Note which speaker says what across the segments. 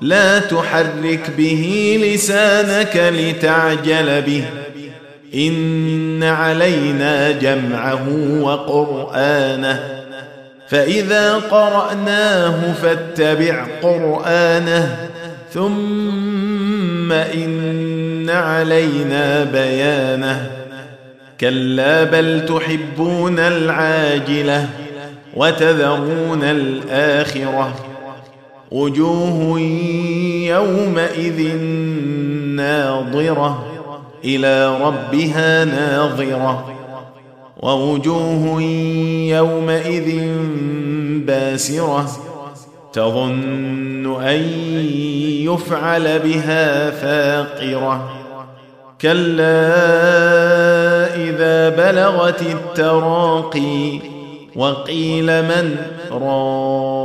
Speaker 1: لا تحرك به لسانك لتعجل به. إن علينا جمعه وقرآنه. فإذا قرأناه فاتبع قرآنه. ثم إن علينا بيانه. كلا بل تحبون العاجلة وتذرون الآخرة. وجوه يومئذ ناظرة إلى ربها ناظرة ووجوه يومئذ باسرة تظن أن يفعل بها فاقرة كلا إذا بلغت التراقي وقيل من راق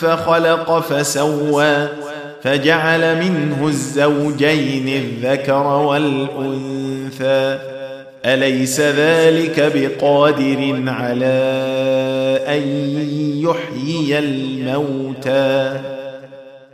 Speaker 1: فخلق فسوى فجعل منه الزوجين الذكر والأنثى. أليس ذلك بقادر على أن يحيي الموتى؟